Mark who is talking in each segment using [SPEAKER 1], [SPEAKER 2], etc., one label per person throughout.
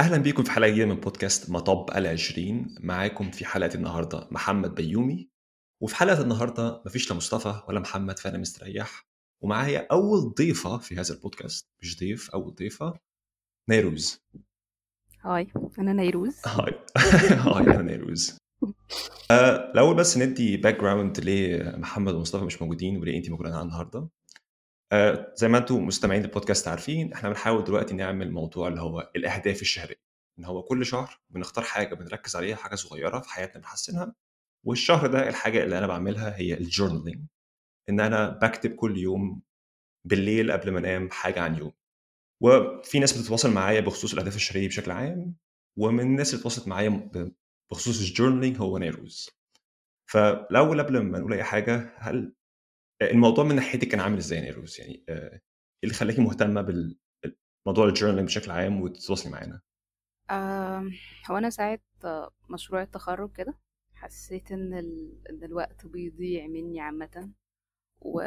[SPEAKER 1] أهلا بيكم في حلقة جديدة من بودكاست مطب العشرين. معاكم في حلقة النهاردة محمد بيومي وفي حلقة النهاردة مفيش لا مصطفى ولا محمد فأنا مستريح. ومعايا أول ضيفة في هذا البودكاست مش ضيف أول ضيفة نيروز.
[SPEAKER 2] Hi أنا نيروز.
[SPEAKER 1] Hi Hi أنا نيروز. آه، الأول بس ندي background ليه محمد ومصطفى مش موجودين وليه أنت موجودة معانا النهاردة. آه، زي ما أنتم مستمعين البودكاست عارفين إحنا بنحاول دلوقتي نعمل موضوع اللي هو الأهداف الشهرية. إن هو كل شهر بنختار حاجة بنركز عليها حاجة صغيرة في حياتنا بنحسنها. والشهر ده الحاجة اللي أنا بعملها هي ال journaling إن أنا بكتب كل يوم بالليل قبل ما أنام حاجة عن يوم. وفي ناس بتتواصل معايا بخصوص الأهداف الشهرية بشكل عام ومن الناس اللي اتواصلت معايا بخصوص ال journaling هو نيروز. فالأول قبل ما نقول أي حاجة هل الموضوع من ناحيتك كان عامل إزاي نيروز يعني آه، إيه اللي خلاكي مهتمة بالموضوع ال journaling بشكل عام وتتواصلي معانا
[SPEAKER 2] هو أنا ساعة مشروع التخرج كده حسيت إن. إن الوقت بيضيع مني عامة و...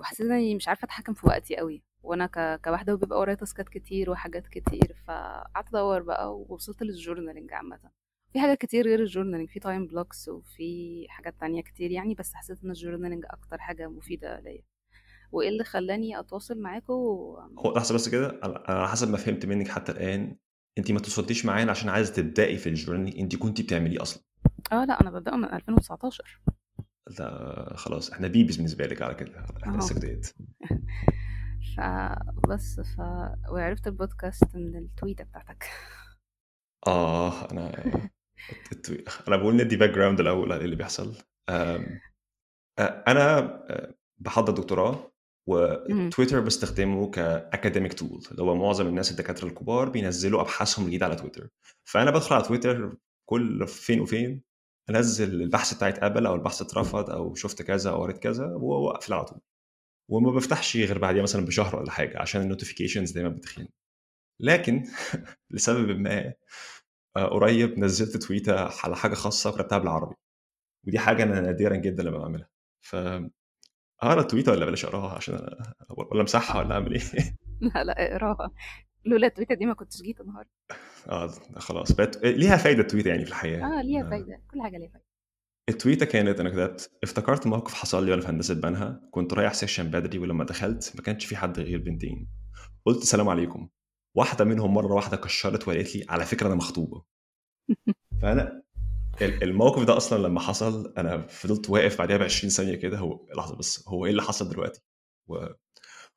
[SPEAKER 2] وحسيت إني مش عارفة أتحكم في وقتي قوي وأنا ك... كواحدة وبيبقى ورايا تاسكات كتير وحاجات كتير فقعدت أدور بقى ووصلت لل journaling عامة في حاجات كتير غير ال journaling في time blocks وفي حاجات تانية كتير يعني بس حسيت إن ال journaling أكتر حاجة مفيدة ليا. وإيه اللي خلاني أتواصل معاكم
[SPEAKER 1] هو لحظة بس كده على حسب ما فهمت منك حتى الآن أنت ما تواصلتيش معانا عشان عايزة تبدأي في ال journaling أنت كنتي بتعمليه أصلا.
[SPEAKER 2] آه لأ أنا ببدأ من 2019
[SPEAKER 1] لا خلاص إحنا babies بالنسبة لك على كده إحنا لسه جداد
[SPEAKER 2] فبس ف وعرفت البودكاست من التويتة بتاعتك.
[SPEAKER 1] آه أنا. أنا بقول ندي background الأول على اللي بيحصل. أنا بحضر دكتوراه. وتويتر بستخدمه ك academic tool اللي هو معظم الناس الدكاترة الكبار بينزلوا أبحاثهم الجديده على تويتر. فأنا بدخل على تويتر كل فين وفين أنزل البحث بتاعي اتقبل أو البحث اترفض أو شفت كذا أو قريت كذا وأقفل على طول. وما بفتحش غير بعديها مثلا بشهر ولا حاجة عشان ال notifications دايما بتخنق. لكن لسبب ما قريب نزلت تويتة على حاجة خاصة وكتبتها بالعربي. ودي حاجة أنا نادرا جدا لما بعملها. ف أقرأ التويتة ولا بلاش أقراها عشان أنا... ولا أمسحها ولا أعمل إيه؟
[SPEAKER 2] لا لا اقراها. لولا التويتة دي ما كنتش جيت النهارده.
[SPEAKER 1] آه خلاص بقت ليها فايدة التويتة يعني في الحياة.
[SPEAKER 2] آه ليها
[SPEAKER 1] آه.
[SPEAKER 2] فايدة كل حاجة ليها فايدة.
[SPEAKER 1] التويتة كانت أنا كتبت افتكرت موقف حصل لي وأنا في هندسة بنها كنت رايح سيشن بدري ولما دخلت ما كانش في حد غير بنتين. قلت السلام عليكم. واحدة منهم مرة واحدة كشرت وقالت لي على فكرة أنا مخطوبة. فأنا ال- الموقف ده أصلا لما حصل أنا فضلت واقف بعدها ب 20 ثانية كده هو لحظة بس هو إيه اللي حصل دلوقتي؟ و...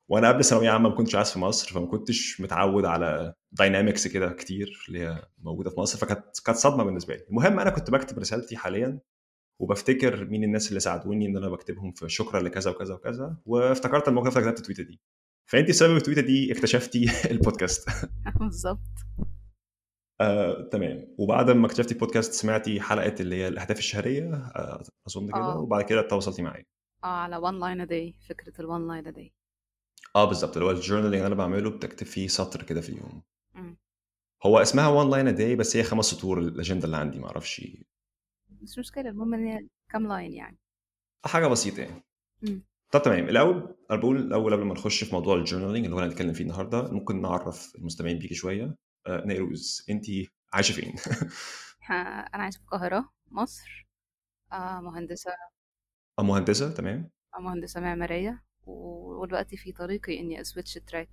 [SPEAKER 1] وأنا قبل ثانوية عامة ما كنتش عايش في مصر فما كنتش متعود على dynamics كده كتير اللي هي موجودة في مصر فكانت كانت صدمة بالنسبة لي. المهم أنا كنت بكتب رسالتي حاليا وبفتكر مين الناس اللي ساعدوني إن أنا بكتبهم في شكرا لكذا وكذا وكذا وافتكرت الموقف ده كتبت التويته دي. فانت بسبب التويته دي اكتشفتي البودكاست.
[SPEAKER 2] بالظبط.
[SPEAKER 1] آه، تمام. وبعد ما اكتشفتي البودكاست سمعتي حلقة اللي هي الأهداف الشهرية آه، أظن كده
[SPEAKER 2] آه.
[SPEAKER 1] وبعد كده تواصلتي معايا.
[SPEAKER 2] آه على one line a day فكرة ال one line a day.
[SPEAKER 1] آه بالظبط. اللي هو ال journal اللي أنا بعمله بتكتب فيه سطر كده في اليوم.
[SPEAKER 2] مم.
[SPEAKER 1] هو اسمها one line a day بس هي خمس سطور الاجنده اللي عندي ما أعرفش
[SPEAKER 2] مش مشكلة المهم إن هي كام line يعني.
[SPEAKER 1] حاجة بسيطة يعني.
[SPEAKER 2] مم.
[SPEAKER 1] طب تمام الأول أنا بقول الأول قبل ما نخش في موضوع ال journaling اللي هو هنتكلم فيه النهارده ممكن نعرف المستمعين بيكي شوية. آه نيروز انت عايشة فين؟
[SPEAKER 2] أنا عايشة في القاهرة مصر. آه مهندسة.
[SPEAKER 1] آه، مهندسة تمام.
[SPEAKER 2] آه مهندسة معمارية. و- ودلوقتي في طريقي إني أ switch track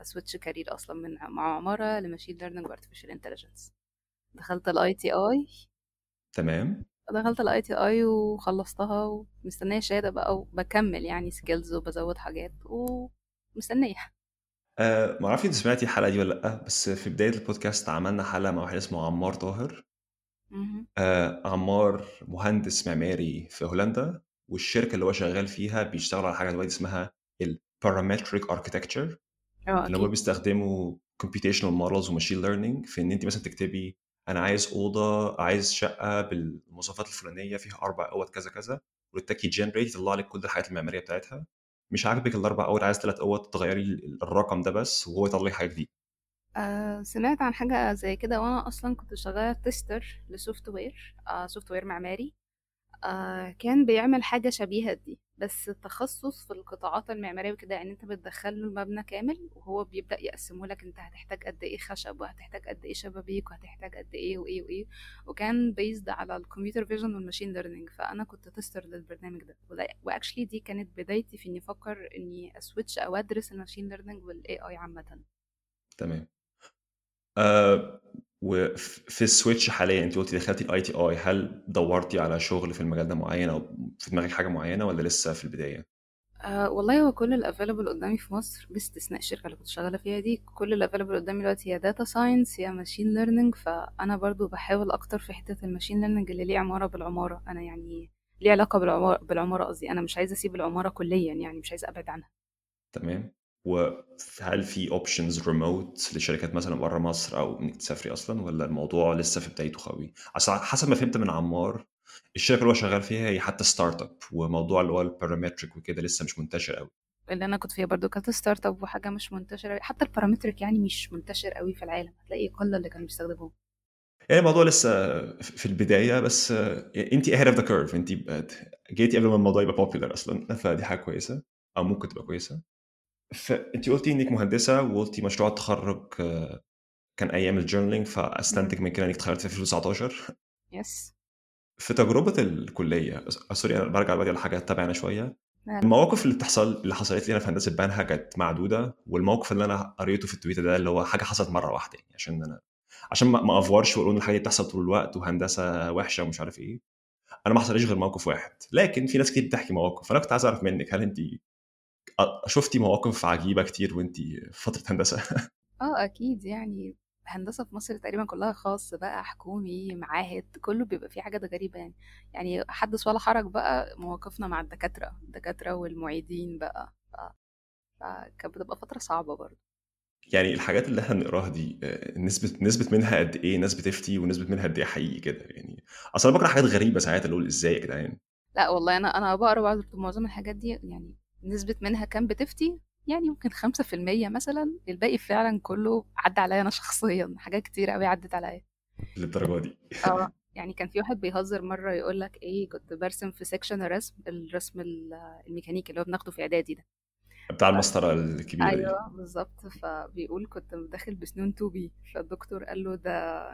[SPEAKER 2] أ switch career أصلا من مع عمارة ل machine learning و artificial intelligence دخلت ال ITI
[SPEAKER 1] تمام.
[SPEAKER 2] دخلت ال ITI وخلصتها ومستنية شهادة بقى وبكمل يعني skills وبزود حاجات ومستنية.
[SPEAKER 1] آه ما أعرفش انت سمعتي الحلقة دي ولا لأ بس في بداية البودكاست عملنا حلقة مع واحد اسمه عمار طاهر. آه عمار مهندس معماري في هولندا والشركة اللي هو شغال فيها بيشتغل على حاجة دلوقتي اسمها ال parametric
[SPEAKER 2] architecture
[SPEAKER 1] آه اللي
[SPEAKER 2] أكيد.
[SPEAKER 1] بيستخدموا computational models و machine learning في إن انت مثلا تكتبي أنا عايز أوضة عايز شقة بالمواصفات الفلانية فيها أربع أوض كذا كذا وتتكي generate يطلع لك كل الحاجات المعمارية بتاعتها. مش عاجبك الأربع أوض عايز ثلاث أوض تغيري الرقم ده بس وهو يطلع لك حاجة جديدة.
[SPEAKER 2] آه سمعت عن حاجة زي كده وأنا أصلا كنت شغالة tester ل software آه software معماري. آه كان بيعمل حاجة شبيهة دي بس التخصص في القطاعات المعمارية وكده يعني أنت بتدخله المبنى كامل وهو بيبدأ يقسمه لك أنت هتحتاج قد إيه خشب وهتحتاج قد إيه شبابيك وهتحتاج قد إيه وإيه وإيه وكان based على ال computer vision وال machine learning فأنا كنت tester للبرنامج ده. و actually دي كانت بدايتي في إني أفكر إني أ switch أو أدرس ال machine learning وال AI عامة.
[SPEAKER 1] تمام. آه وفي ال switch حاليا انت قلتي دخلتي ال ITI هل دورتي على شغل في المجال ده معين أو في دماغك حاجة معينة ولا لسه في البداية؟
[SPEAKER 2] أه والله هو كل ال available قدامي في مصر باستثناء الشركة اللي كنت شغالة فيها دي كل ال available قدامي دلوقتي هي data science هي machine learning فأنا برضو بحاول أكتر في حتة ال machine learning اللي ليه علاقة بالعمارة. أنا يعني ليه علاقة بالعمارة بالعمارة قصدي. أنا مش عايزة أسيب العمارة كليا يعني مش عايزة أبعد عنها.
[SPEAKER 1] تمام. وهل في options remote لشركات مثلا بره مصر أو إنك تسافري أصلا ولا الموضوع لسه في بدايته قوي؟ اصل حسب ما فهمت من عمار الشركة اللي هو شغال فيها هي حتى startup وموضوع اللي هو ال parametric وكده لسه مش منتشر قوي
[SPEAKER 2] اللي أنا كنت فيها برضو كانت startup وحاجة مش منتشرة. حتى ال parametric يعني مش منتشر قوي في العالم هتلاقي قله اللي كانوا بيستخدموه
[SPEAKER 1] يعني الموضوع لسه في البداية بس انت ahead of the curve انت جيتي قبل ما الموضوع يبقى popular أصلا فدي حاجة كويسة أو ممكن تبقى كويسة فانت قلتي انك مهندسة وقلتي مشروع التخرج كان أيام ال journaling فأستنتج من كده انك اتخرجتي في 2019
[SPEAKER 2] yes
[SPEAKER 1] في تجربة الكلية sorry أنا برجع بقى لحاجات تابعنا
[SPEAKER 2] شوية.
[SPEAKER 1] المواقف اللي بتحصل اللي حصلت لي أنا في هندسة بنها كانت معدودة والموقف اللي أنا قريته في التويتر ده اللي هو حاجة حصلت مرة واحدة يعني عشان أنا عشان ما ما أفورش وأقول إن الحاجة دي بتحصل طول الوقت وهندسة وحشة ومش عارف إيه. أنا ما حصليش غير موقف واحد. لكن في ناس كتير بتحكي مواقف فأنا كنت عايز أعرف منك هل انت شفتي مواقف عجيبة كتير وانت في فترة هندسة؟
[SPEAKER 2] آه أكيد يعني هندسة في مصر تقريبا كلها خاص بقى حكومي معاهد كله بيبقى فيه حاجات غريبة يعني. يعني حدث ولا حرج بقى مواقفنا مع الدكاترة الدكاترة والمعيدين بقى. فكانت بتبقى فترة صعبة برضه.
[SPEAKER 1] يعني الحاجات اللي إحنا بنقراها دي آه، نسبة نسبة منها قد إيه ناس بتفتي ونسبة منها قد إيه حقيقي كده يعني؟ أصل أنا بقرأ حاجات غريبة ساعات اللي أقول إزاي يا جدعان؟
[SPEAKER 2] لا والله أنا أنا بقرأ بعض معظم الحاجات دي يعني نسبة منها كام بتفتي يعني ممكن خمسة في المية مثلا الباقي فعلا كله عدى عليا أنا شخصيا حاجات كتير قوي عدت عليا.
[SPEAKER 1] للدرجة دي؟
[SPEAKER 2] آه يعني كان في واحد بيهزر مرة يقول لك إيه كنت برسم في سيكشن الرسم الرسم ال- الميكانيكي اللي هو بناخده في إعدادي ده.
[SPEAKER 1] بتاع المسطرة الكبيرة دي.
[SPEAKER 2] أيوه بالظبط. فبيقول كنت داخل بسنون توبي فالدكتور قال له ده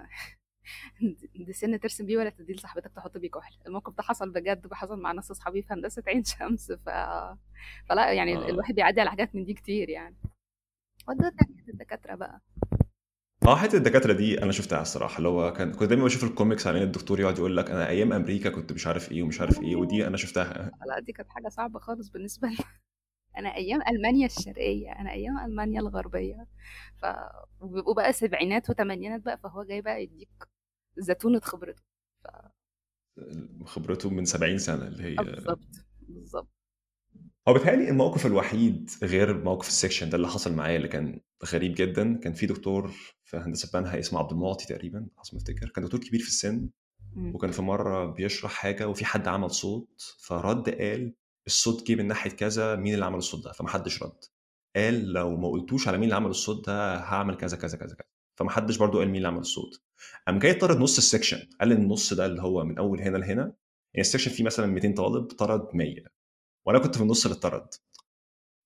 [SPEAKER 2] دي سن ترسم بيه ولا تديه لصاحبتك تحط بيه كحل الموقف ده حصل بجد وحصل مع ناس أصحابي في هندسة عين شمس ف... فلا يعني
[SPEAKER 1] آه.
[SPEAKER 2] الواحد بيعدي على حاجات من دي كتير يعني. وده الدكاترة بقى.
[SPEAKER 1] آه حتة الدكاترة دي أنا شفتها الصراحة اللي هو كان كنت دايما بشوف الكوميكس على الدكتور يقعد يقول لك أنا أيام أمريكا كنت مش عارف إيه ومش عارف إيه ودي أنا شفتها.
[SPEAKER 2] لا دي كانت حاجة صعبة خالص بالنسبة لي. أنا أيام ألمانيا الشرقية أنا أيام ألمانيا الغربية. ف وبيبقوا بقى سبعينات وثمانينات بقى فهو جاي بقى يديك زتونه خبرته. ف...
[SPEAKER 1] خبرته من 70 سنة اللي
[SPEAKER 2] آه
[SPEAKER 1] هي
[SPEAKER 2] بالظبط بالظبط
[SPEAKER 1] هو بيتهيألي الموقف الوحيد غير موقف السكشن ده اللي حصل معايا اللي كان غريب جدا كان في دكتور في هندسة بنها اسمه عبد المعطي تقريبا حسب ما افتكر كان دكتور كبير في السن. وكان في مرة بيشرح حاجة وفي حد عمل صوت فرد قال الصوت جه من ناحية كذا مين اللي عمل الصوت ده؟ فمحدش رد. قال لو ما قلتوش على مين اللي عمل الصوت ده هعمل كذا كذا كذا كذا. فمحدش برضو قال مين اللي عمل الصوت. قام جاي طرد نص ال section قال إن النص ده اللي هو من أول هنا لهنا يعني ال section فيه مثلا 200 طالب طرد 100 وأنا كنت في النص اللي اتطرد.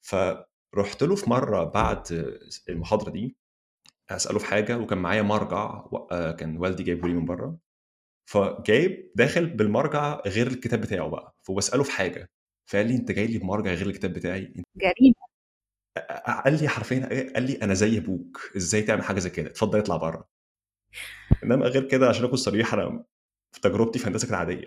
[SPEAKER 1] فرحت له في مرة بعد المحاضرة دي أسأله في حاجة وكان معايا مرجع آه، كان والدي جايبه لي من بره. فجايب داخل بالمرجع غير الكتاب بتاعه بقى. فبسأله في حاجة. فقال لي أنت جاي لي بمرجع غير الكتاب بتاعي؟
[SPEAKER 2] جريمة.
[SPEAKER 1] قال لي حرفيا؟ قال لي أنا زي أبوك. إزاي تعمل حاجة زي كده؟ اتفضل اطلع بره. إنما غير كده عشان أكون صريح أنا في تجربتي في هندسة كانت عادية.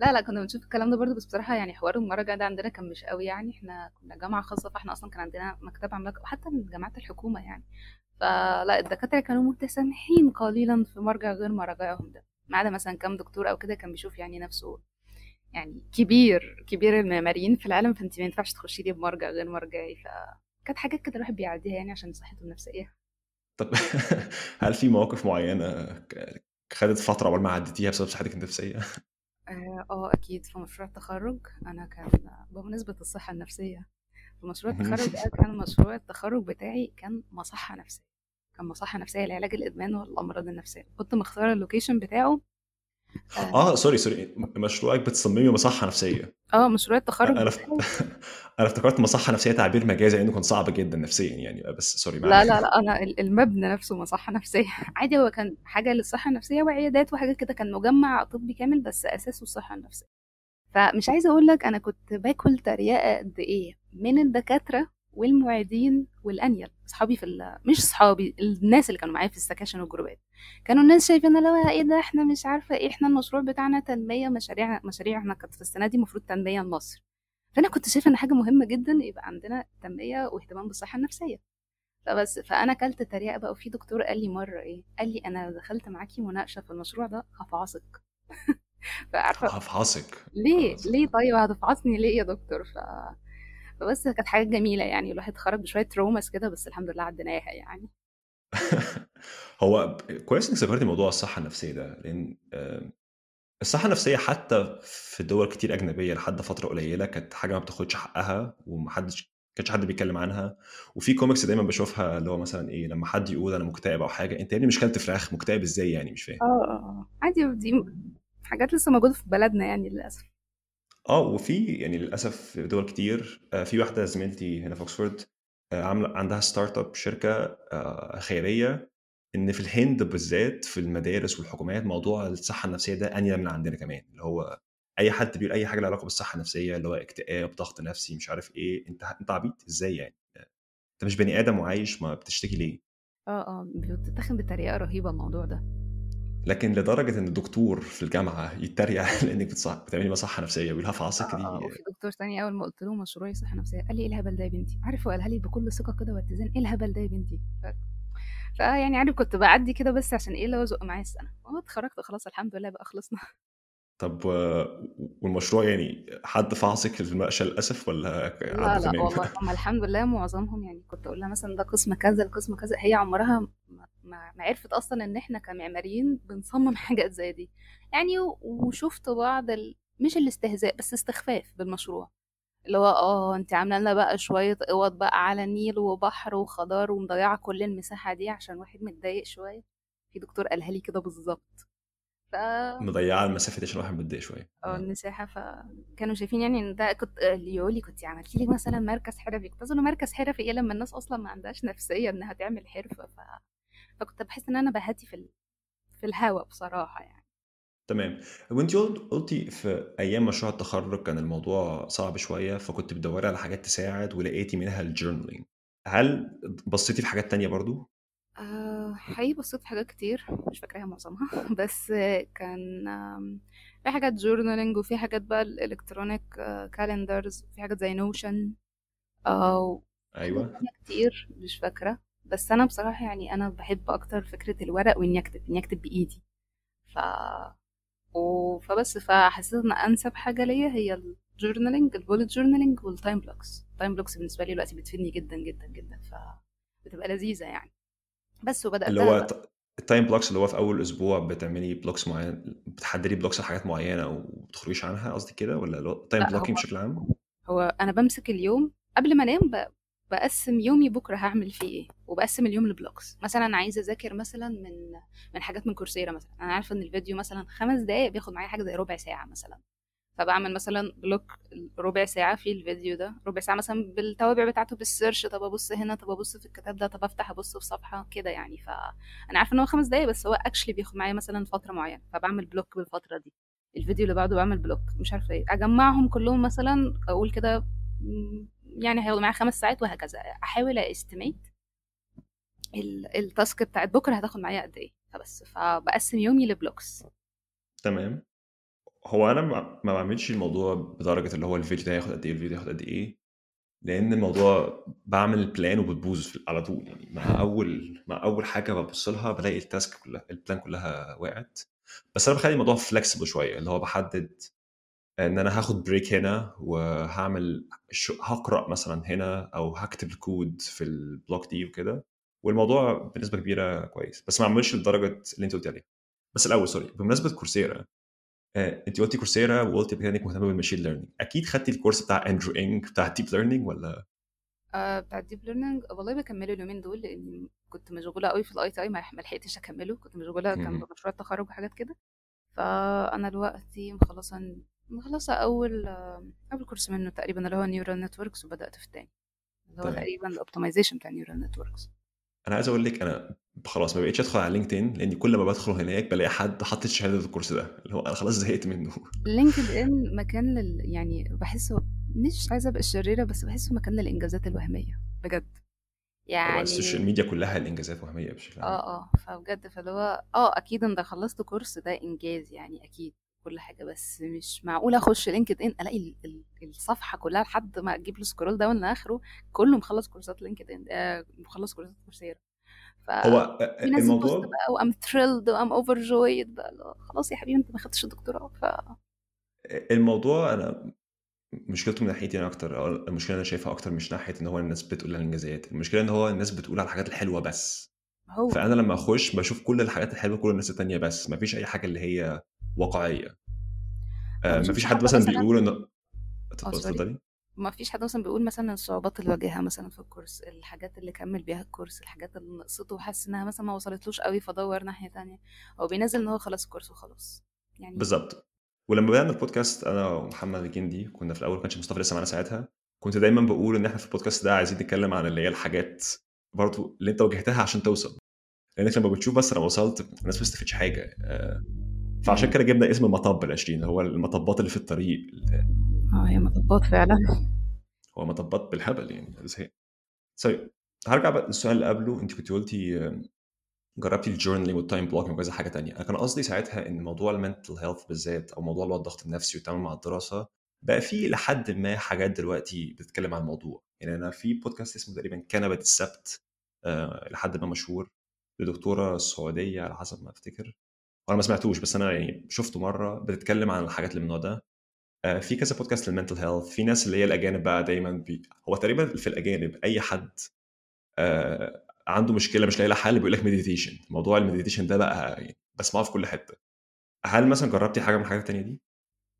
[SPEAKER 2] لا لا كنا بنشوف الكلام ده برضه بس بصراحة يعني حوار المراجع ده عندنا كان مش قوي يعني. إحنا كنا جامعة خاصة فإحنا أصلا كان عندنا مكتبة عملاقة وحتى جامعات الحكومة يعني. فلا الدكاترة كانوا متسامحين قليلا في مرجع غير مراجعهم ده. ما عدا مثلا كام دكتور أو كده كان بيشوف يعني نفسه يعني كبير كبير المعماريين في العالم فأنت ما ينفعش تخشي لي بمرجع غير مرجعي. فكانت حاجات كده الواحد بيعديها يعني عشان صحته النفسية.
[SPEAKER 1] طب هل في مواقف معينة خدت فترة قبل ما عديتيها بسبب صحتك النفسية؟
[SPEAKER 2] آه آه، أكيد في مشروع التخرج أنا كان بمناسبة الصحة النفسية في مشروع التخرج ده كان مشروع التخرج بتاعي كان مصحة نفسية كان مصحة نفسية لعلاج الإدمان والأمراض النفسية كنت مختارة ال location بتاعه. آه.
[SPEAKER 1] sorry sorry مشروعك بتصممي مصحة نفسية.
[SPEAKER 2] آه مشروع التخرج.
[SPEAKER 1] أنا ف... أنا افتكرت مصحة نفسية تعبير مجازي لأنه كان صعب جدا نفسيا يعني. بس sorry
[SPEAKER 2] لا
[SPEAKER 1] معلش.
[SPEAKER 2] لا لا أنا ال- المبنى نفسه مصحة نفسية. عادي هو كان حاجة للصحة النفسية وعيادات وحاجات كده. كان مجمع طبي كامل بس أساسه الصحة النفسية. فمش عايزة أقول لك أنا كنت باكل تريقة قد إيه. من الدكاترة والمعيدين والأنيل. اصحابي في. مش اصحابي الناس اللي كانوا معايا في السكاشن والجروبات. كانوا الناس شايفين هو إيه ده إحنا مش عارفة إيه إحنا المشروع بتاعنا تنمية مشاريع مشاريع إحنا كانت في السنة دي المفروض تنمية لمصر. فأنا كنت شايفة إن حاجة مهمة جدا يبقى عندنا تنمية واهتمام بالصحة النفسية. فبس فأنا كلت تريقة بقى وفي دكتور قال لي مرة إيه قال لي أنا لو دخلت معاكي مناقشة في المشروع ده هفعصك. فعارفة
[SPEAKER 1] هفعصك
[SPEAKER 2] ليه؟ ليه طيب؟ هتفعصني ليه يا دكتور؟ ف... فبس كانت حاجة جميلة يعني الواحد خرج بشوية traumas كده بس الحمد لله عديناها يعني.
[SPEAKER 1] هو كويس إنك ذكرتي موضوع الصحة النفسية ده لأن الصحة النفسية حتى في دول كتير أجنبية لحد فترة قليلة كانت حاجة ما بتاخدش حقها ومحدش كانش حد بيتكلم عنها. وفي كوميكس دايما بشوفها اللي هو مثلا إيه لما حد يقول أنا مكتئب أو حاجة أنت يا ابني مش كلت فراخ مكتئب إزاي يعني؟ مش فاهم.
[SPEAKER 2] آه آه آه. عادي دي حاجات لسه موجودة في بلدنا يعني للأسف.
[SPEAKER 1] آه وفي يعني للأسف في دول كتير آه، في واحدة زميلتي هنا في اوكسفورد آه، عاملة عندها startup شركة آه، خيرية إن في الهند بالذات في المدارس والحكومات موضوع الصحة النفسية ده أنيل من عندنا كمان. اللي هو أي حد بيقول أي حاجة لها علاقة بالصحة النفسية اللي هو اكتئاب ضغط نفسي مش عارف إيه أنت أنت عبيط؟ إزاي يعني؟ أنت مش بني آدم وعايش ما بتشتكي ليه؟
[SPEAKER 2] آه آه بتتاخد بطريقة رهيبة الموضوع ده.
[SPEAKER 1] لكن لدرجة إن الدكتور في الجامعة يتريق لإنك بتصح... بتعملي مصحة نفسية ويقولها في عصرك
[SPEAKER 2] آه آه
[SPEAKER 1] دي
[SPEAKER 2] وفي دكتور تاني أول ما قلت له مشروعي صحة نفسية قال لي إيه الهبل ده يا بنتي؟ عارف قالها لي بكل ثقة كده واتزان إيه الهبل ده يا بنتي؟ ف... فيعني عارف كنت بعدي كده بس عشان إيه لو ازق معايا السنة. وهو اتخرجت خلاص الحمد لله بقى خلصنا.
[SPEAKER 1] طب والمشروع يعني حد فعصك في المناقشه للأسف ولا
[SPEAKER 2] لا لا والله هم الحمد لله معظمهم يعني كنت أقول لها مثلا ده قسم كذا القسم كذا هي عمرها ما, ما ما عرفت أصلا إن إحنا كمعماريين بنصمم حاجات زي دي. يعني وشفت بعض ال... مش الاستهزاء بس استخفاف بالمشروع. اللي هو آه انت عاملة لنا بقى شوية أوض بقى على النيل وبحر وخضار ومضيعة كل المساحة دي عشان واحد متضايق شوية. في دكتور قالها لي كده بالظبط. ف
[SPEAKER 1] مضيعة المسافة دي عشان الواحد متضايق
[SPEAKER 2] شوية.
[SPEAKER 1] آه.
[SPEAKER 2] المساحة. فكانوا شايفين يعني إن ده كنت اللي يقول لي كنت عملتي لي مثلا مركز حرفي. كنت اظن مركز حرفي إيه لما الناس أصلا ما عندهاش نفسية إنها تعمل حرفة؟ ف... فكنت بحس إن أنا بهاتي في ال... في الهوا بصراحة يعني.
[SPEAKER 1] تمام. وانت قلتي في أيام مشروع التخرج كان الموضوع صعب شوية فكنت بتدوري على حاجات تساعد ولقيتي منها الجورنالينج هل بصيتي في حاجات تانية برضو؟
[SPEAKER 2] آه حقيقي بصيت في حاجات كتير مش فاكراها معظمها. بس كان في حاجات journaling وفي حاجات بقى ال electronic calendars في حاجات زي نوشن آه حاجات أيوه. كتير مش فاكرة. بس أنا بصراحة يعني أنا بحب أكتر فكرة الورق وإني أكتب إني أكتب بإيدي. ف... و... فبس فحسيت إن أنسب حاجة ليا هي ال journaling ال bullet journaling وال time blocks. ال time blocks بالنسبة لي دلوقتي بتفيدني جدا جدا جدا ف بتبقى لذيذة يعني. بس
[SPEAKER 1] اللي
[SPEAKER 2] وبدأتها
[SPEAKER 1] هو ال time blocks اللي هو في أول أسبوع بتعملي blocks معين بتحددي blocks لحاجات معينة وما بتخرجيش عنها قصدي كده ولا
[SPEAKER 2] ال time
[SPEAKER 1] blocking بشكل عام؟
[SPEAKER 2] هو أنا بمسك اليوم قبل ما أنام ب... بقسم يومي بكرة هعمل فيه إيه؟ وبقسم اليوم ل blocks. مثلا عايزة أذاكر مثلا من من حاجات من كورسيرا مثلا. أنا عارفة إن الفيديو مثلا خمس دقايق بياخد معايا حاجة زي ربع ساعة مثلا. فبعمل مثلا block ربع ساعة في الفيديو ده. ربع ساعة مثلا بالتوابع بتاعته بال search طب أبص هنا طب أبص في الكتاب ده طب أفتح أبص في صفحة كده يعني. فأنا عارفة إن هو خمس دقايق بس هو actually بياخد معايا مثلا فترة معينة. فبعمل block بالفترة دي. الفيديو اللي بعده بعمل block. مش عارفة إيه. أجمعهم كلهم مثلا أقول كده يعني هياخد معايا خمس ساعات وهكذا. أحاول أ estimate ال task بتاعت بكرة هتاخد معايا قد إيه؟ فبس. فبقسم يومي ل blocks.
[SPEAKER 1] تمام. هو أنا ما بعملش الموضوع بدرجة اللي هو الفيديو ده هياخد قد إيه الفيديو ده هياخد قد إيه؟ لأن الموضوع بعمل plan وبتبوظ على طول. يعني مع اول مع أول حاجة ببص لها بلاقي ال task كلها ال plan كلها وقعت. بس أنا بخلي الموضوع flexible شوية اللي هو بحدد إن أنا هاخد break هنا وهعمل هقرأ مثلا هنا أو هكتب الكود في ال block دي وكده. والموضوع بنسبة كبيرة كويس. بس ما اعملش لدرجة اللي أنت قلت عليها. بس الأول sorry بمناسبة كورسيرا آه، أنت قلتي كورسيرا كده إنك مهتمة بال machine learning أكيد خدتي ال course بتاع اندرو انج بتاع ال deep learning ولا؟
[SPEAKER 2] آه بتاع ال deep learning والله بكمله اليومين دول لأني كنت مشغولة قوي في ال ITI ما لحقتش أكمله. كنت مشغولة كان. بمشروع التخرج وحاجات كده. فأنا دلوقتي مخلصة مخلصة أول أول كورس منه تقريبا اللي هو neural networks وبدأت في التاني. اللي هو تقريبا ال optimization بتاع neural networks
[SPEAKER 1] أنا عايز أقول لك أنا خلاص ما بقيتش أدخل على LinkedIn لأني كل ما بدخل هناك بلاقي حد حاطط شهادة الكورس ده. اللي هو أنا خلاص زهقت منه.
[SPEAKER 2] LinkedIn مكان لل يعني بحسه مش عايزة أبقى شريرة بس بحسه مكان للإنجازات الوهمية. بجد.
[SPEAKER 1] هو ال social
[SPEAKER 2] يعني
[SPEAKER 1] ميديا كلها الإنجازات وهمية بشكل عام.
[SPEAKER 2] آه آه فبجد فاللي هو آه أكيد انت خلصت كورس ده إنجاز يعني أكيد كل حاجة بس مش معقول أخش LinkedIn ألاقي ال- ال- الصفحة كلها لحد ما أجيب له scroll down لاخره كله مخلص كورسات LinkedIn آه مخلص كورسات Coursera.
[SPEAKER 1] هو
[SPEAKER 2] فبينزل post
[SPEAKER 1] الموضوع
[SPEAKER 2] بقى و I'm thrilled و I'm overjoyed بقى هو خلاص يا حبيبي أنت ما خدتش الدكتوراه ف
[SPEAKER 1] الموضوع أنا مشكلته من ناحيتي أنا أكتر أو المشكلة أنا شايفها أكتر مش ناحية إن هو الناس بتقول على الإنجازات المشكلة إن هو الناس بتقول على الحاجات الحلوة بس.
[SPEAKER 2] هو.
[SPEAKER 1] فأنا لما أخش بشوف كل الحاجات الحلوة كل الناس التانية بس مفيش أي حاجة اللي هي واقعية.
[SPEAKER 2] ما
[SPEAKER 1] آه، مفيش حد مثلا بيقول إن
[SPEAKER 2] sorry.
[SPEAKER 1] اتفضلي.
[SPEAKER 2] ما فيش حد مثلا بيقول مثلا الصعوبات اللي واجهها مثلا في الكورس الحاجات اللي كمل بيها الكورس الحاجات اللي نقصته وحاسس إنها مثلا ما وصلتلوش قوي فدور ناحية تانية. هو بينزل إن هو خلص الكورس وخلاص. يعني
[SPEAKER 1] بالظبط ولما بدأنا البودكاست أنا ومحمد الجندي كنا في الأول ما كانش مصطفى لسه معانا ساعتها كنت دايما بقول إن إحنا في البودكاست ده عايزين نتكلم عن اللي هي الحاجات برضو اللي أنت واجهتها عشان توصل. لأنك لما بتشوف بس أنا وصلت الناس ما استفدتش حاجة آه، فعشان. كده جبنا اسم مطب ال 20 اللي هو المطبات اللي في الطريق.
[SPEAKER 2] آه هي مطبات فعلا.
[SPEAKER 1] هو مطبات بالهبل يعني زهق طيب هرجع بقى للسؤال اللي قبله. أنت كنت قلتي آه، جربتي ال journaling وال time blocking وكذا حاجة تانية. أنا كان قصدي ساعتها إن موضوع ال mental health بالذات أو موضوع اللي هو الضغط النفسي والتعامل مع الدراسة بقى فيه لحد ما حاجات دلوقتي بتتكلم عن الموضوع. يعني أنا في بودكاست اسمه تقريبا كنبه السبت آه لحد ما مشهور لدكتورة سعودية على حسب ما أفتكر. وأنا ما سمعتوش بس أنا يعني شفته مرة بتتكلم عن الحاجات اللي من النوع ده. آه في كذا podcast لل mental health في ناس اللي هي الأجانب بقى دايما بي... هو تقريبا في الأجانب أي حد آه عنده مشكلة مش لاقي لها حل بيقول لك meditation موضوع ال meditation ده بقى يعني بسمعه في كل حتة. هل مثلا جربتي حاجة من الحاجات التانية دي؟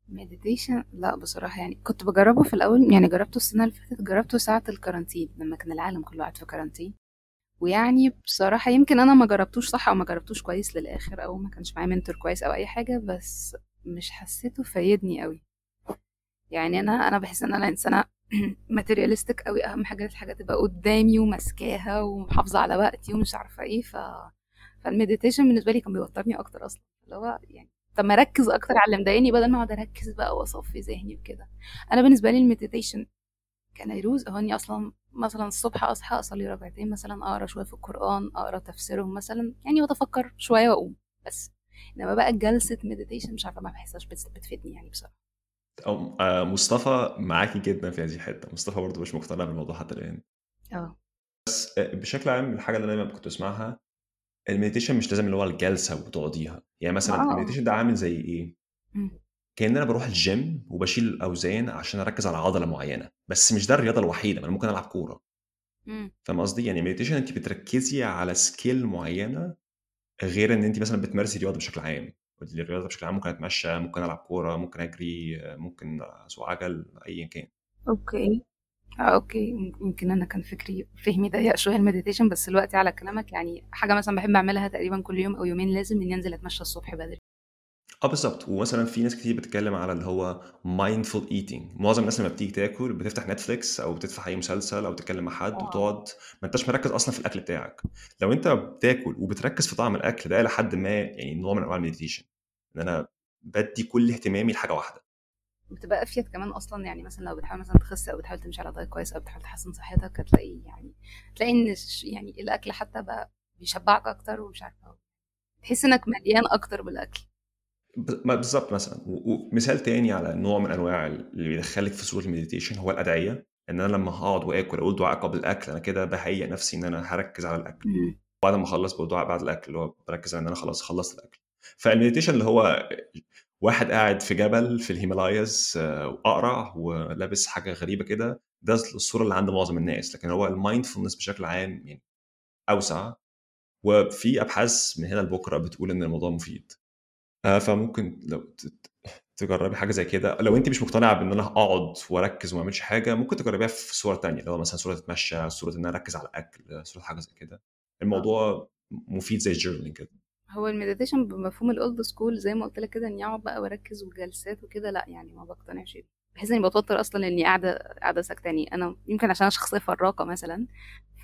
[SPEAKER 2] meditation لا بصراحة يعني كنت بجربه في الأول يعني جربته السنة اللي فاتت جربته ساعة ال quarantine لما كان العالم كله قاعد في quarantine ويعني بصراحة يمكن أنا ما جربتوش صح أو ما جربتوش كويس للآخر أو ما كانش معايا mentor كويس أو أي حاجة بس مش حسيته فايدني قوي يعني أنا أنا بحس إن أنا إنسانة materialistic قوي أهم حاجة الحاجة تبقى قدامي وماسكاها ومحافظة على وقتي ومش عارفة إيه ف فال meditation بالنسبة لي كان بيوترني أكتر أصلا. اللي هو يعني طب ما أركز أكتر على اللي مضايقني بدل ما أقعد أركز بقى وأصفي ذهني وكده. أنا بالنسبة لي ال meditation كان يروز هو إني أصلا مثلا الصبح أصحى أصلي ركعتين مثلا أقرأ شوية في القرآن أقرأ تفسيرهم مثلا يعني واتفكر شوية وأقوم بس. إنما بقى جلسة meditation مش عارفة ما بحسهاش بت- بتفيدني يعني بصراحة.
[SPEAKER 1] أو آه، مصطفى معاكي جدا في هذه الحتة. مصطفى برضه مش مقتنع بالموضوع حتى الآن.
[SPEAKER 2] آه.
[SPEAKER 1] آه، بشكل عام الحاجة اللي أنا دايما كنت اسمعها ال meditation مش لازم اللي هو الجلسة وتقعديها. يعني مثلا
[SPEAKER 2] آه
[SPEAKER 1] ال meditation ده عامل زي
[SPEAKER 2] إيه.
[SPEAKER 1] كأن أنا بروح الجيم وبشيل أوزان عشان أركز على عضلة معينة. بس مش ده الرياضة الوحيدة ما أنا ممكن ألعب
[SPEAKER 2] كورة.
[SPEAKER 1] فاهم قصدي؟ يعني ال meditation انت بتركزي على skill معينة غير إن انت مثلا بتمارسي رياضة بشكل عام. الرياضه بشكل عام ممكن أتمشى ممكن ألعب كورة ممكن أجري ممكن أسوق عجل ايا كان.
[SPEAKER 2] Okay. آه okay. يمكن أنا كان فكري فهمي ضيق شوية ال meditation بس دلوقتي على كلامك يعني حاجة مثلا بحب أعملها تقريبا كل يوم أو يومين لازم إني أنزل أتمشى الصبح بدري.
[SPEAKER 1] آه بالظبط. ومثلا في ناس كتير بتتكلم على اللي هو mindful eating. معظم الناس لما بتيجي تاكل بتفتح Netflix أو بتفتح أي مسلسل أو تتكلم مع حد
[SPEAKER 2] آه.
[SPEAKER 1] وتقعد ما أنتش مركز أصلا في الأكل بتاعك. لو أنت بتاكل وبتركز في طعم الأكل ده لحد ما يعني نوع من أنواع ال meditation إن أنا بدي كل اهتمامي لحاجة واحدة.
[SPEAKER 2] بتبقى أفيد كمان أصلا يعني مثلا لو بتحاول مثلا تخس أو بتحاول تمشي على diet كويس أو بتحاول تحسن صحتك هتلاقي يعني تلاقي إن يعني الأكل حتى بقى بيشبعك أكتر ومش عارفة تحس إنك مليان
[SPEAKER 1] أكتر بالأكل. بالظبط مثلا. ومثال تاني على نوع من أنواع اللي بيدخلك في صورة ال meditation هو الأدعية. إن أنا لما هقعد وآكل أقول دعاء قبل الأكل أنا كده بهيئ نفسي إن أنا هركز على الأكل.
[SPEAKER 2] مم.
[SPEAKER 1] بعد ما أخلص بقول دعاء بعد الأكل اللي هو بركز على إن أنا خلاص خلصت الأكل. فال meditation اللي هو واحد قاعد في جبل في الهيمالاياز آه، واقرع ولابس حاجة غريبة كده ده الصورة اللي عند معظم الناس. لكن هو ال mindfulness بشكل عام يعني أوسع. وفي أبحاث من هنا لبكرة بتقول إن الموضوع مفيد. آه، فممكن لو تجربي حاجة زي كده. لو انت مش مقتنعة بإن أنا اقعد وأركز وما أعملش حاجة ممكن تجربيها في صور تانية هو مثلا صورة أتمشى صورة إن أنا أركز على الأكل صورة حاجة زي كده. الموضوع مفيد زي ال journaling كده.
[SPEAKER 2] هو ال meditation بمفهوم ال old school زي ما قلت لك كده إني أقعد بقى وأركز وجلسات وكده لأ يعني ما بقتنعش. بحس إني بتوتر أصلا إني قاعدة قاعدة ساكتة يعني أنا يمكن عشان أنا شخصية فراكة مثلا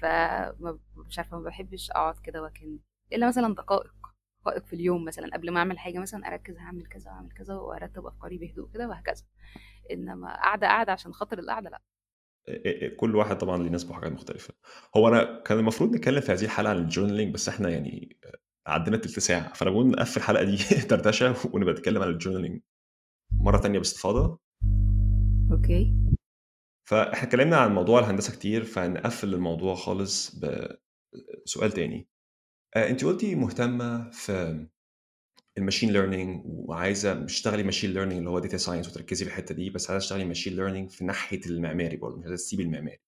[SPEAKER 2] فمش عارفة ما بحبش أقعد كده وكن إلا مثلا دقائق. دقائق في اليوم مثلا قبل ما أعمل حاجة مثلا أركز هعمل كذا وأعمل كذا وأرتب أفكاري بهدوء كده وهكذا. إنما قاعدة قاعدة عشان خاطر القعده لا.
[SPEAKER 1] كل واحد طبعا ليه نسبة حاجات مختلفة. هو أنا كان المفروض نتكلم في هذه الحلقة عن ال journaling بس إحنا يعني عدينا تلت ساعة. فانا بقول نقفل الحلقة دي دردشه ونبقى نتكلم عن ال journaling مرة تانية باستفاضة.
[SPEAKER 2] Okay.
[SPEAKER 1] فإحنا اتكلمنا عن موضوع الهندسة كتير فنقفل الموضوع خالص بسؤال تاني. انت قلتي مهتمة في ال machine learning وعايزة مش تشتغلي machine learning اللي هو data science وتركزي في الحتة دي بس عايزة تشتغلي machine learning في ناحية المعماري برضه مش عايزة تسيبي المعماري.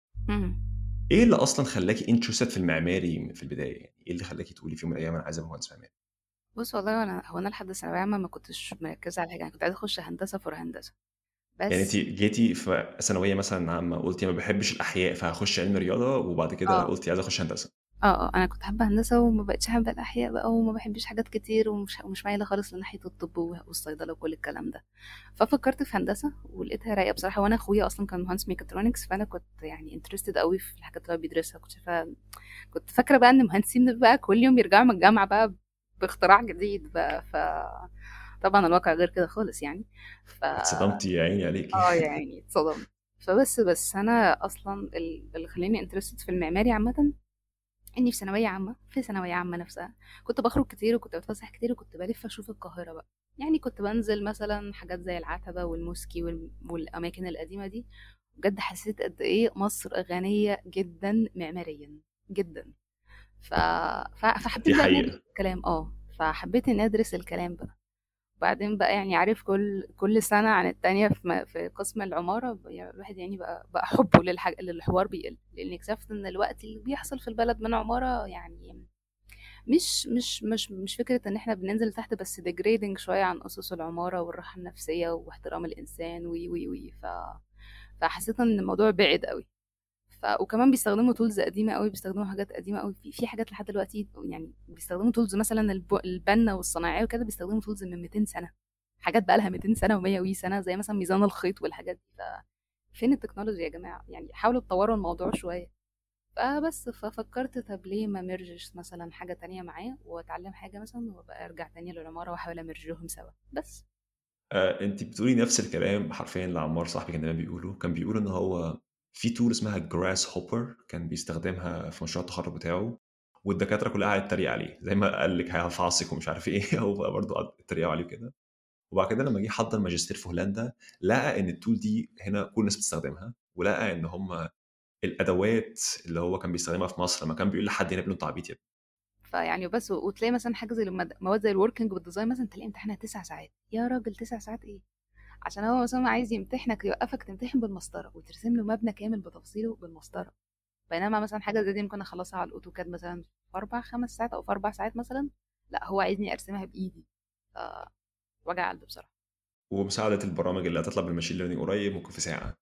[SPEAKER 1] إيه اللي أصلا خلاكي interested في المعماري في البداية؟ يعني إيه اللي خلاكي تقولي في يوم من الأيام أنا عايزة مهندس معماري؟
[SPEAKER 2] بص والله أنا هو أنا لحد ثانوية عامة ما كنتش مركزة على حاجة أنا كنت عايزة أخش هندسة for هندسة.
[SPEAKER 1] يعني انت جيتي في ثانوية مثلا عامة قلتي ما بحبش الأحياء فهخش علم رياضة وبعد كده
[SPEAKER 2] آه.
[SPEAKER 1] قلتي عايزة أخش هندسة.
[SPEAKER 2] آه آه أنا كنت حابة هندسة وما بقتش حابة الأحياء بقى وما بحبش حاجات كتير ومش ومش مايلة خالص لناحية الطب والصيدلة وكل الكلام ده. ففكرت في هندسة ولقيتها رايقة بصراحة وأنا أخويا أصلا كان مهندس ميكاترونكس فأنا كنت يعني interested قوي في الحاجات اللي هو بيدرسها. كنت شايفه كنت فاكرة بقى إن مهندسين بقى كل يوم يرجعوا من الجامعة بقى باختراع جديد بقى. ف طبعا الواقع غير كده خالص يعني. ف
[SPEAKER 1] اتصدمتي يا عيني عليكي.
[SPEAKER 2] آه يعني اتصدمت. فبس بس أنا أصلا اللي خلاني انترستد في المعماري عامة إني في ثانوية عامة في ثانوية عامة نفسها. كنت بخرج كتير وكنت بتفسح كتير وكنت بلف أشوف القاهرة بقى. يعني كنت بنزل مثلا حاجات زي العتبة والموسكي وال- والأماكن القديمة دي. بجد حسيت قد إيه مصر غنية جدا معماريا جدا. ف... ف... فحبيت
[SPEAKER 1] حقيقة.
[SPEAKER 2] الكلام آه. فحبيت إني أدرس الكلام بقى. وبعدين بقى يعني عارف كل كل سنة عن التانية في, في قسم العمارة ب- يعني الواحد يعني بقى بقى حبه للحاج... للحوار بيقل. لأن اكتشفت إن الوقت اللي بيحصل في البلد من عمارة يعني مش مش مش مش فكرة إن إحنا بننزل تحت بس degrading شوية عن أسس العمارة والراحة النفسية واحترام الإنسان وي وي وي. ف... فحسيت إن الموضوع بعد قوي وكمان بيستخدموا tools قديمة قوي بيستخدموا حاجات قديمة قوي في, في حاجات لحد دلوقتي يعني بيستخدموا tools مثلا الب... البنا والصناعية وكده بيستخدموا tools من 200 سنة. حاجات بقى لها 200 سنة و100 وي سنة زي مثلا ميزان الخيط والحاجات دي. فين التكنولوجيا يا جماعة؟ يعني حاولوا تطوروا الموضوع شوية. فبس ففكرت طب ليه ما merge ش مثلا حاجة تانية معاه وأتعلم حاجة مثلا وأبقى أرجع تاني للعمارة وأحاول ا merge هم سوا. بس.
[SPEAKER 1] آه، انت بتقولي نفس الكلام حرفيا اللي عمار صاحبي كان دايما بيقوله. كان بيقول إن هو في tool اسمها Grasshopper كان بيستخدمها في مشروع التخرج بتاعه والدكاترة كلها قاعدة تتريق عليه زي ما قال لك هيفعصك ومش عارف إيه هو برضه قعد يتريقوا عليه كده وبعد كده لما جه حضر ماجستير في هولندا لقى إن ال tool دي هنا كل الناس بتستخدمها ولقى إن هم الأدوات اللي هو كان بيستخدمها في مصر لما كان بيقول لحد هنا ابنه انت عبيط يا
[SPEAKER 2] فيعني بس وتلاقي مثلا حاجة زي المد- مواد زي ال working وال design مثلا تلاقي امتحانها تسع ساعات. يا راجل تسع ساعات إيه؟ عشان هو مثلا عايز يمتحنك يوقفك تمتحن بالمسطرة وترسم له مبنى كامل بتفاصيله بالمسطرة. بينما مثلا حاجة زي دي ممكن أخلصها على الأوتوكاد مثلا في أربع خمس ساعات أو في أربع ساعات مثلا لا هو عايزني أرسمها بإيدي. ف وجع قلب بصراحة.
[SPEAKER 1] ومساعدة البرامج اللي هتطلع بالماشين ليرنينج قريب ممكن في ساعة.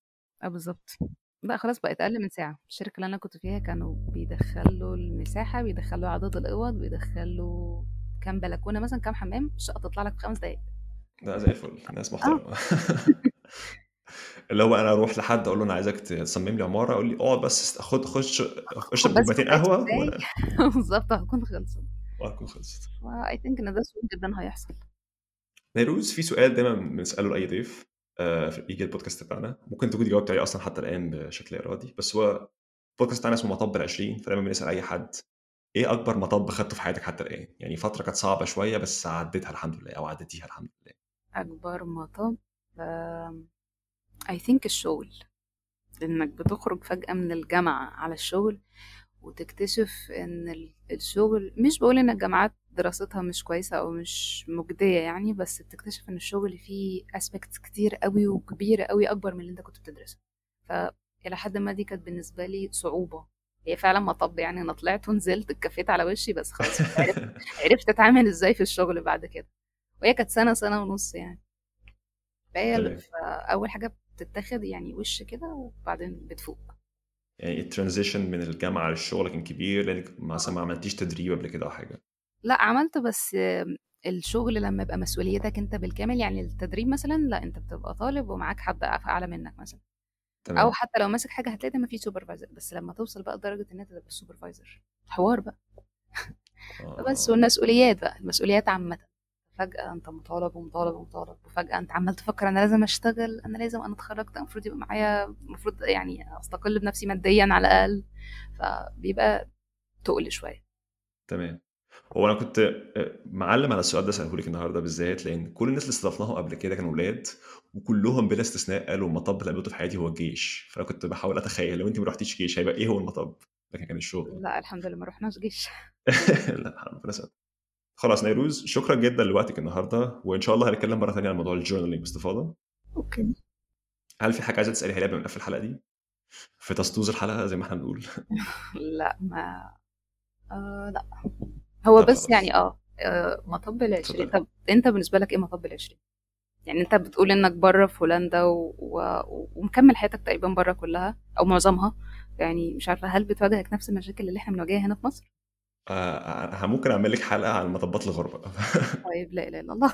[SPEAKER 2] آه بالظبط. لا خلاص بقت أقل من ساعة. الشركة اللي أنا كنت فيها كانوا بيدخلوا المساحة بيدخلوا عدد الأوض بيدخلوا كام بلكونة مثلا كام حمام الشقة تطلع لك في خمس دقايق.
[SPEAKER 1] ده زي الفل. ناس
[SPEAKER 2] آه.
[SPEAKER 1] محترمه اللي هو أنا أروح لحد أقول له أنا عايزك تصمم لي عمارة أقول لي اقعد بس خد خش اشرب
[SPEAKER 2] بس
[SPEAKER 1] كوبايتين
[SPEAKER 2] كوباية
[SPEAKER 1] قهوة
[SPEAKER 2] شاي
[SPEAKER 1] وأنا
[SPEAKER 2] بالظبط هتكون خلصت.
[SPEAKER 1] وهكون خلصت.
[SPEAKER 2] I think إن ده سهول جدا هيحصل.
[SPEAKER 1] نيروز في سؤال دايما بنسأله لأي ضيف آه، في يجي البودكاست بتاعنا. ممكن تكون جاوبت عليه أصلا حتى الآن بشكل إرادي. بس هو البودكاست بتاعنا اسمه مطب العشرين فدايما بنسأل أي حد إيه أكبر مطب خدته في حياتك حتى الآن؟ يعني فترة كانت صعبة شوية بس عديتها الحمد لله أو عديتيها الحمد لله.
[SPEAKER 2] أكبر مطب اي ثينك الشغل. إنك بتخرج فجأة من الجامعة على الشغل وتكتشف إن ال- الشغل مش بقول إن الجامعات دراستها مش كويسة أو مش مجدية يعني بس بتكتشف إن الشغل فيه اسبكتس كتير قوي وكبيرة قوي أكبر من اللي أنت كنت بتدرسه. فإلى حد ما دي كانت بالنسبة لي صعوبة. هي فعلا مطب يعني أنا طلعت ونزلت اتكفيت على وشي بس خلاص عرفت عرفت أتعامل إزاي في الشغل بعد كده. وهي كانت سنة سنة ونص يعني. فهي فأول حاجة بتتاخد يعني وش كده وبعدين بتفوق.
[SPEAKER 1] يعني ال transition من الجامعة للشغل كان كبير لأنك مثلا ما عملتيش تدريب قبل كده أو حاجة؟
[SPEAKER 2] لأ عملت بس الشغل لمّا يبقى مسؤوليتك أنت بالكامل، يعني التدريب مثلًا لأ، أنت بتبقى طالب ومعاك حد أف أعلى منك مثلًا، أو
[SPEAKER 1] تمام.
[SPEAKER 2] حتى لو ماسك حاجة هتلاقي دايمًا في supervisor بس لمّا توصل بقى لدرجة إن أنت تبقى الsupervisor حوار بقى. بس
[SPEAKER 1] آه.
[SPEAKER 2] والمسؤوليات بقى، المسؤوليات عامةً، فجأة أنت مطالب، ومطالب، ومطالب، وفجأة أنت عمّال تفكر أنا لازم أشتغل، أنا لازم أنا اتخرجت المفروض يبقى معايا المفروض يعني أستقل بنفسي ماديًا على الأقل، فبيبقى تُقل شوية.
[SPEAKER 1] تمام. هو أنا كنت آآ معلّم على السؤال ده أسأله لِك النهارده بالذات، لإن كل الناس اللي استضفناهم قبل كده كانوا ولاد، وكلّهم بلا استثناء قالوا المطب اللي قابلته في حياتي هو الجيش، فأنا كنت باحاول أتخيل لو أنتِ ما رُحتيش جيش هيبقى إيه هو المطب؟ لكن كان الشغل.
[SPEAKER 2] لأ الحمد لله ما رُحناش جيش.
[SPEAKER 1] لأ ربنا يسعدك. خلاص نيروز شكرًا جدًا لوقتِك النهارده، وإن شاء الله هنتكلم مرة تانية عن موضوع ال journaling باستفاضة.
[SPEAKER 2] Okay.
[SPEAKER 1] هل في حاجة عايزة تسأليها لي قبل ما نقفل الحلقة دي؟ في طسطوس الحلقة زي ما إحنا بنقول.
[SPEAKER 2] لأ ما آآ لأ. هو بس. يعني آه، آآ مطب ال20
[SPEAKER 1] اتفضلي.
[SPEAKER 2] طب أنت بالنسبة لك إيه مطب ال20؟ يعني أنت بتقول إنك برّه في هولندا و و ومكمّل حياتك تقريبًا برّه كلّها أو معظمها، يعني مش عارفة هل بتواجهك نفس المشاكل اللي إحنا بنواجهها هنا في مصر؟
[SPEAKER 1] آآ ه ممكن أعمل لِك حلقة عن مطبات الغربة.
[SPEAKER 2] طيب لا إله إلا الله.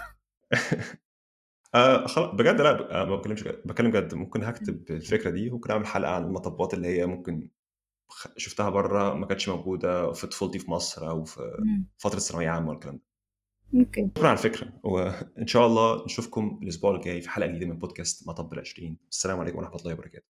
[SPEAKER 1] آآ خ بجد لأ، ب ما باتكلمش جد، باتكلم جد، ممكن
[SPEAKER 2] إمم.
[SPEAKER 1] هاكتب الفكرة دي، ممكن أعمل حلقة عن المطبات اللي هي ممكن شُفتها برّه ما كانتش موجودة في طفولتي في مصر أو في
[SPEAKER 2] إمم.
[SPEAKER 1] فترة ثانوية عامة والكلام ده.
[SPEAKER 2] أوكي.
[SPEAKER 1] شكرًا على الفكرة، وإن شاء الله نشوفكم الأسبوع الجاي في حلقة جديدة من بودكاست مطب ال20. السلام عليكم ورحمة الله وبركاته.